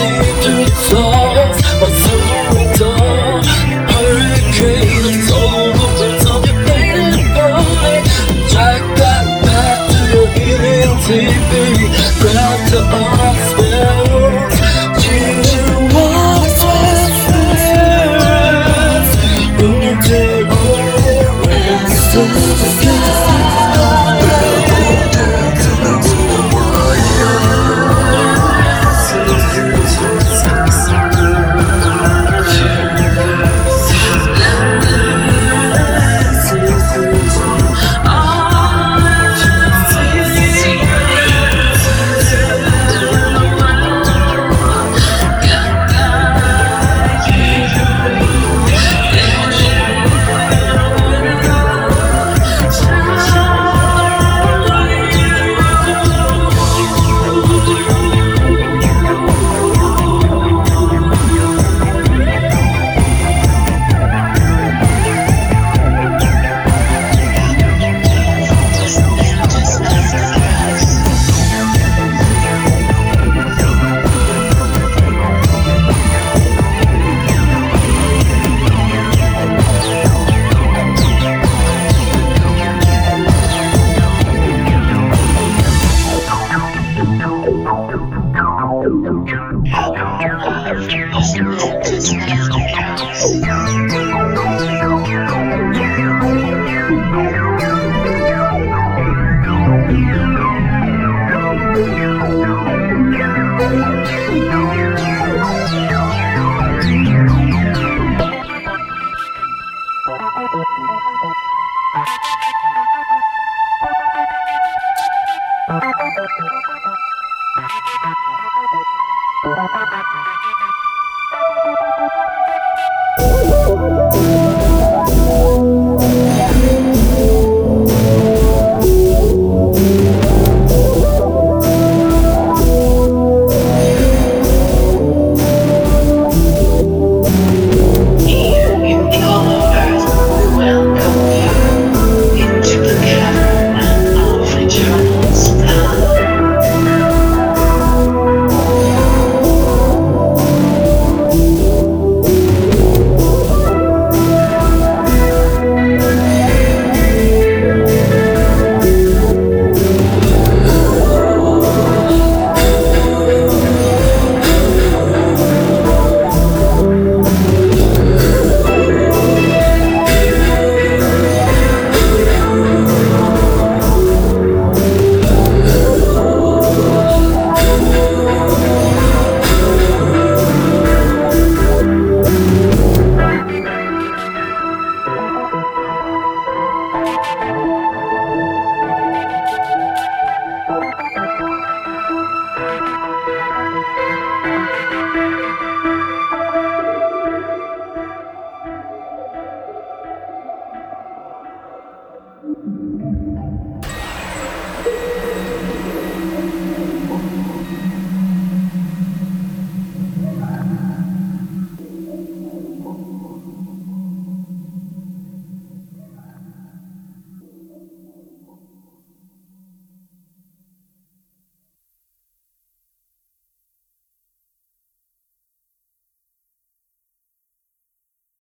see Thank you. thank you